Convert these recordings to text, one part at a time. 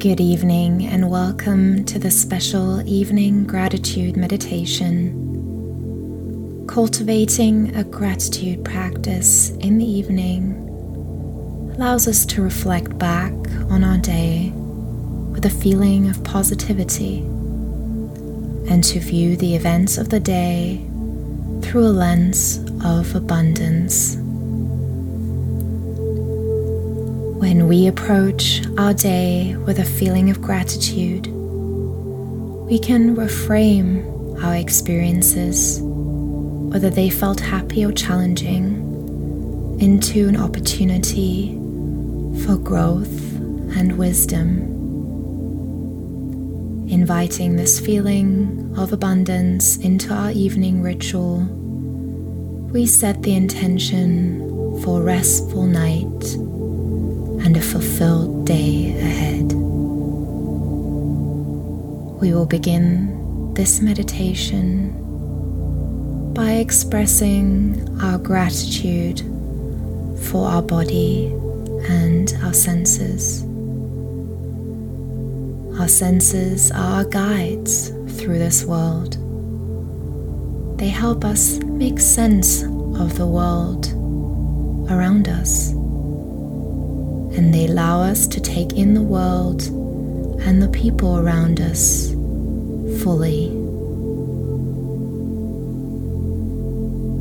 Good evening, and welcome to the special evening gratitude meditation. Cultivating a gratitude practice in the evening allows us to reflect back on our day with a feeling of positivity and to view the events of the day through a lens of abundance. When we approach our day with a feeling of gratitude, we can reframe our experiences, whether they felt happy or challenging, into an opportunity for growth and wisdom. Inviting this feeling of abundance into our evening ritual, we set the intention for restful night and a fulfilled day ahead. We will begin this meditation by expressing our gratitude for our body and our senses. Our senses are our guides through this world. They help us make sense of the world around us and they allow us to take in the world and the people around us fully.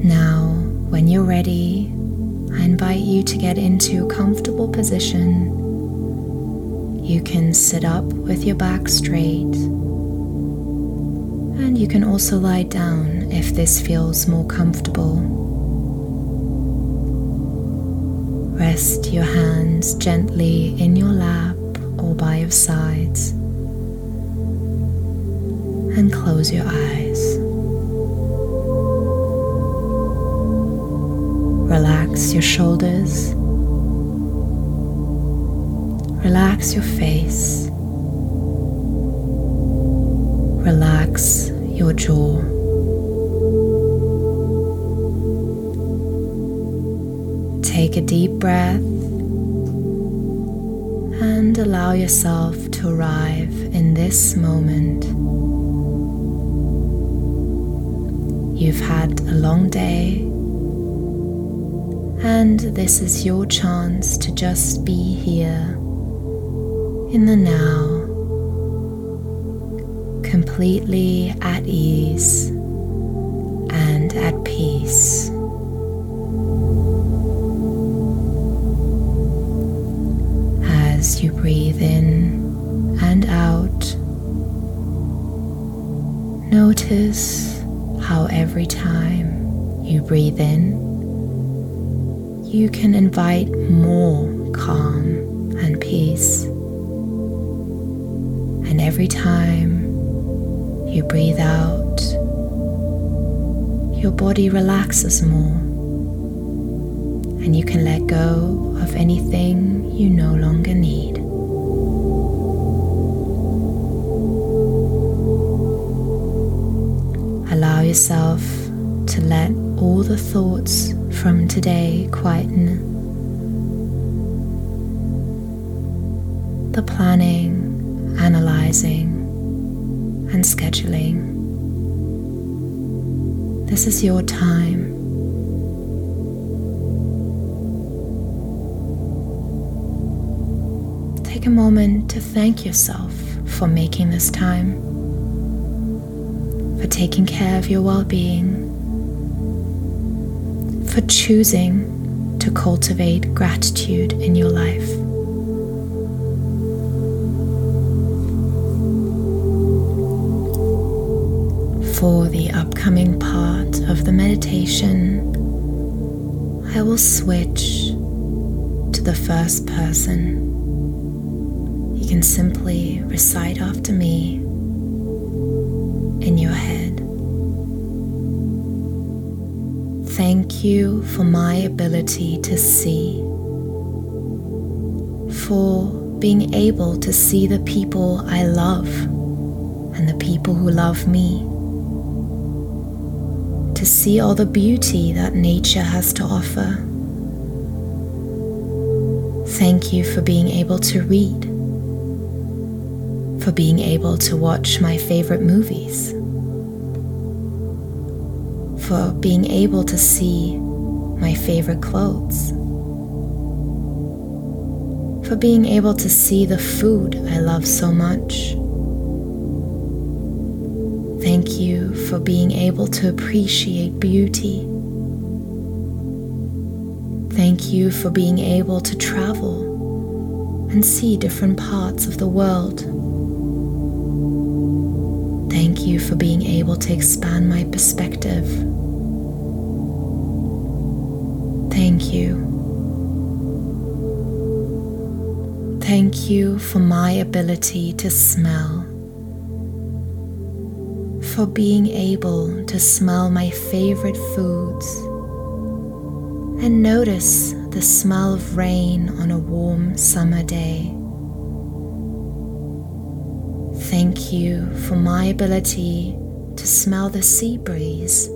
Now, when you're ready, I invite you to get into a comfortable position. You can sit up with your back straight, and you can also lie down if this feels more comfortable. Rest your hands gently in your lap or by your sides and close your eyes. Relax your shoulders. Relax your face. Relax your jaw. A deep breath and allow yourself to arrive in this moment. You've had a long day, and this is your chance to just be here in the now, completely at ease and at peace. Notice how every time you breathe in, you can invite more calm and peace. And every time you breathe out, your body relaxes more and you can let go of anything you no longer need. Yourself to let all the thoughts from today quieten. The planning, analyzing, and scheduling. This is your time take a moment to thank yourself for making this time, taking care of your well being, for choosing to cultivate gratitude in your life. For the upcoming part of the meditation, I will switch to the first person You can simply recite after me Thank you for my ability to see, for being able to see the people I love and the people who love me, to see all the beauty that nature has to offer. Thank you for being able to read. For being able to watch my favorite movies, for being able to see my favorite clothes, for being able to see the food I love so much. Thank you for being able to appreciate beauty. Thank you for being able to travel and see different parts of the world. You for being able to expand my perspective. Thank you. Thank you for my ability to smell. For being able to smell my favorite foods and notice the smell of rain on a warm summer day. Thank you for my ability to smell the sea breeze,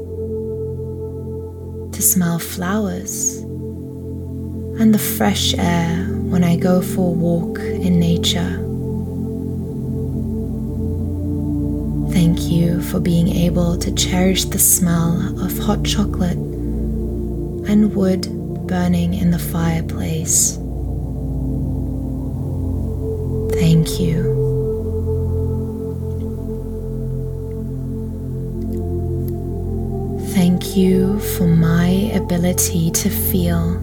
to smell flowers, and the fresh air when I go for a walk in nature. Thank you for being able to cherish the smell of hot chocolate and wood burning in the fireplace. Thank you. Thank you for my ability to feel,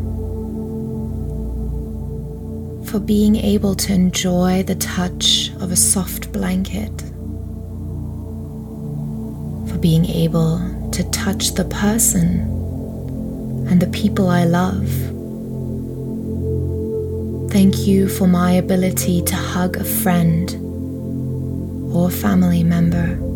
for being able to enjoy the touch of a soft blanket, for being able to touch the person and the people I love. Thank you for my ability to hug a friend or family member.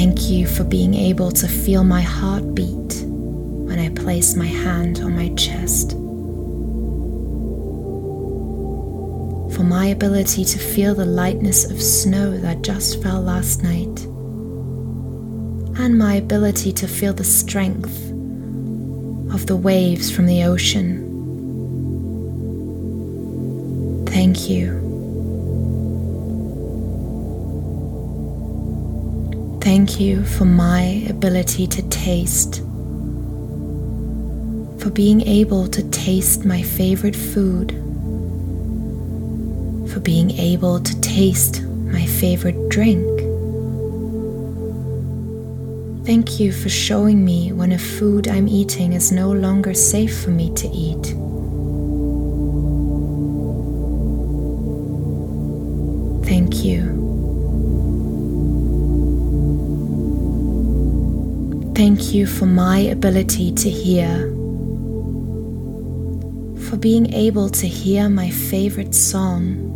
Thank you for being able to feel my heart beat when I place my hand on my chest. For my ability to feel the lightness of snow that just fell last night and my ability to feel the strength of the waves from the ocean. Thank you. Thank you for my ability to taste, for being able to taste my favorite food, for being able to taste my favorite drink Thank you for showing me when a food I'm eating is no longer safe for me to eat. Thank you. Thank you for my ability to hear, for being able to hear my favorite song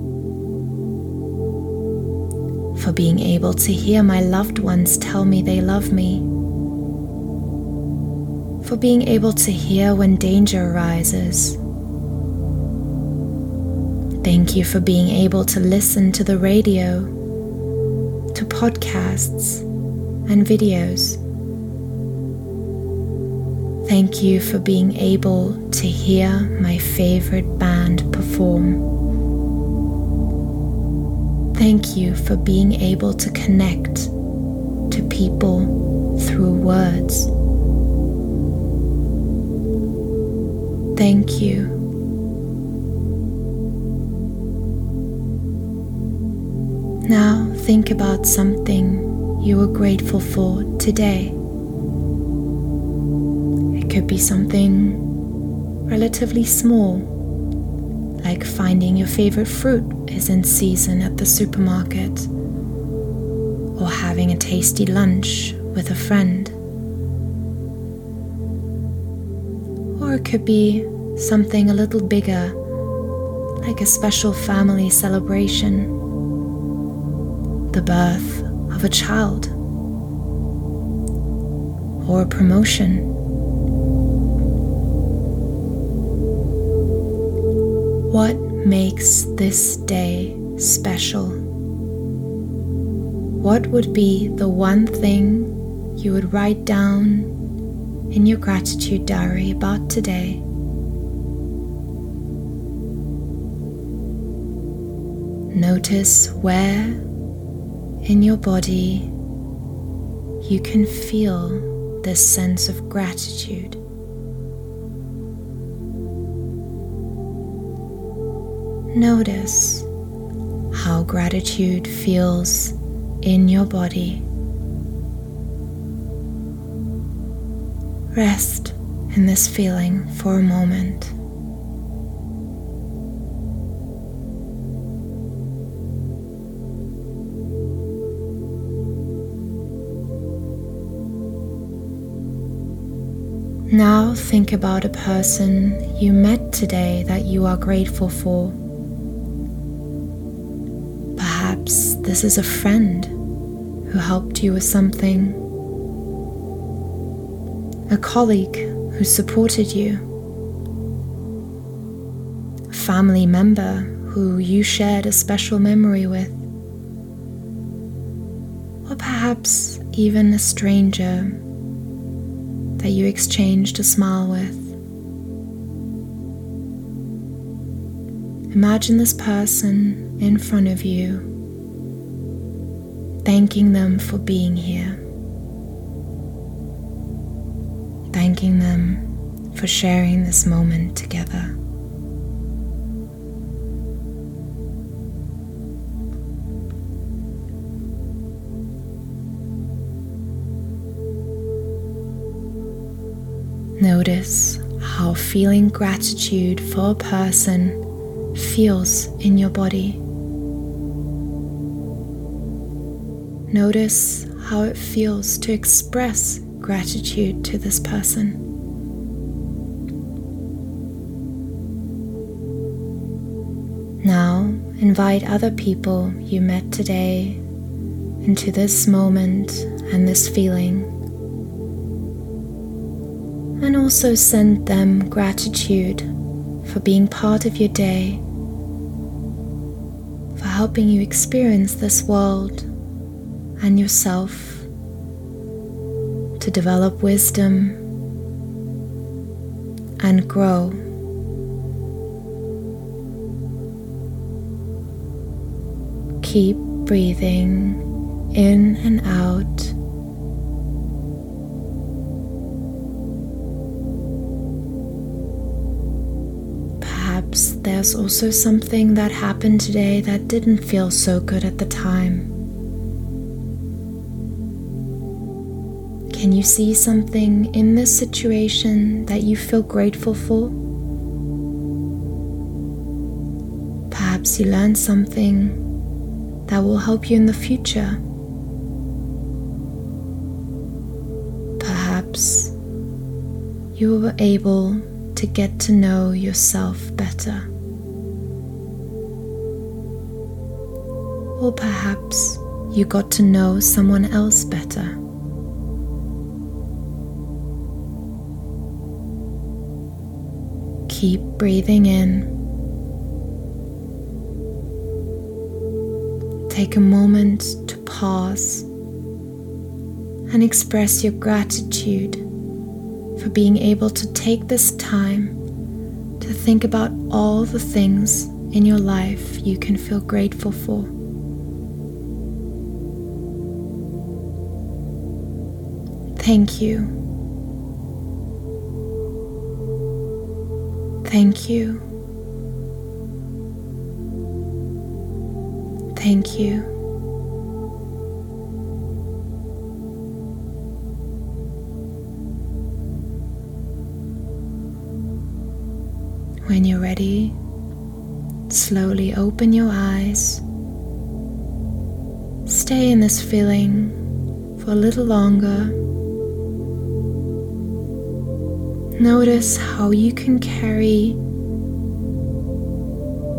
for being able to hear my loved ones tell me they love me, for being able to hear when danger arises. Thank you for being able to listen to the radio, to podcasts and videos. Thank you for being able to hear my favorite band perform. Thank you for being able to connect to people through words. Thank you. Now think about something you are grateful for today. Could be something relatively small like finding your favorite fruit is in season at the supermarket, or having a tasty lunch with a friend. Or it could be something a little bigger, like a special family celebration, the birth of a child, or a promotion. What makes this day special? What would be the one thing you would write down in your gratitude diary about today? notice where in your body you can feel this sense of gratitude. Notice how gratitude feels in your body. Rest in this feeling for a moment. Now think about a person you met today that you are grateful for. Perhaps this is a friend who helped you with something, a colleague who supported you, a family member who you shared a special memory with, or perhaps even a stranger that you exchanged a smile with. Imagine this person in front of you, thanking them for being here, thanking them for sharing this moment together. Notice how feeling gratitude for a person feels in your body. Notice how it feels to express gratitude to this person. Now invite other people you met today into this moment and this feeling and also send them gratitude for being part of your day, for helping you experience this world and yourself, to develop wisdom and grow. Keep breathing in and out Perhaps there's also something that happened today that didn't feel so good at the time. Can you see something in this situation that you feel grateful for? Perhaps you learned something that will help you in the future. Perhaps you were able to get to know yourself better. Or perhaps you got to know someone else better. Keep breathing in. Take a moment to pause and express your gratitude for being able to take this time to think about all the things in your life you can feel grateful for. Thank you. Thank you. Thank you. When you're ready, slowly open your eyes. Stay in this feeling for a little longer. Notice how you can carry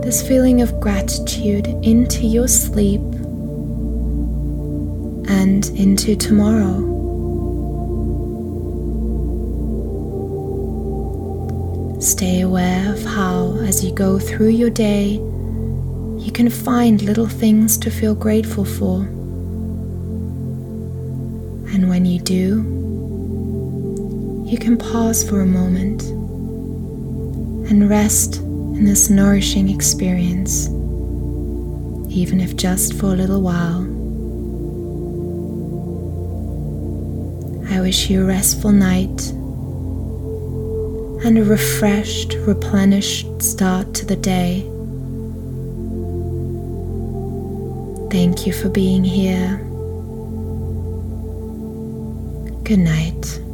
this feeling of gratitude into your sleep and into tomorrow. Stay aware of how, as you go through your day, you can find little things to feel grateful for. And when you do, you can pause for a moment and rest in this nourishing experience, even if just for a little while. I wish you a restful night and a refreshed, replenished start to the day. Thank you for being here. Good night.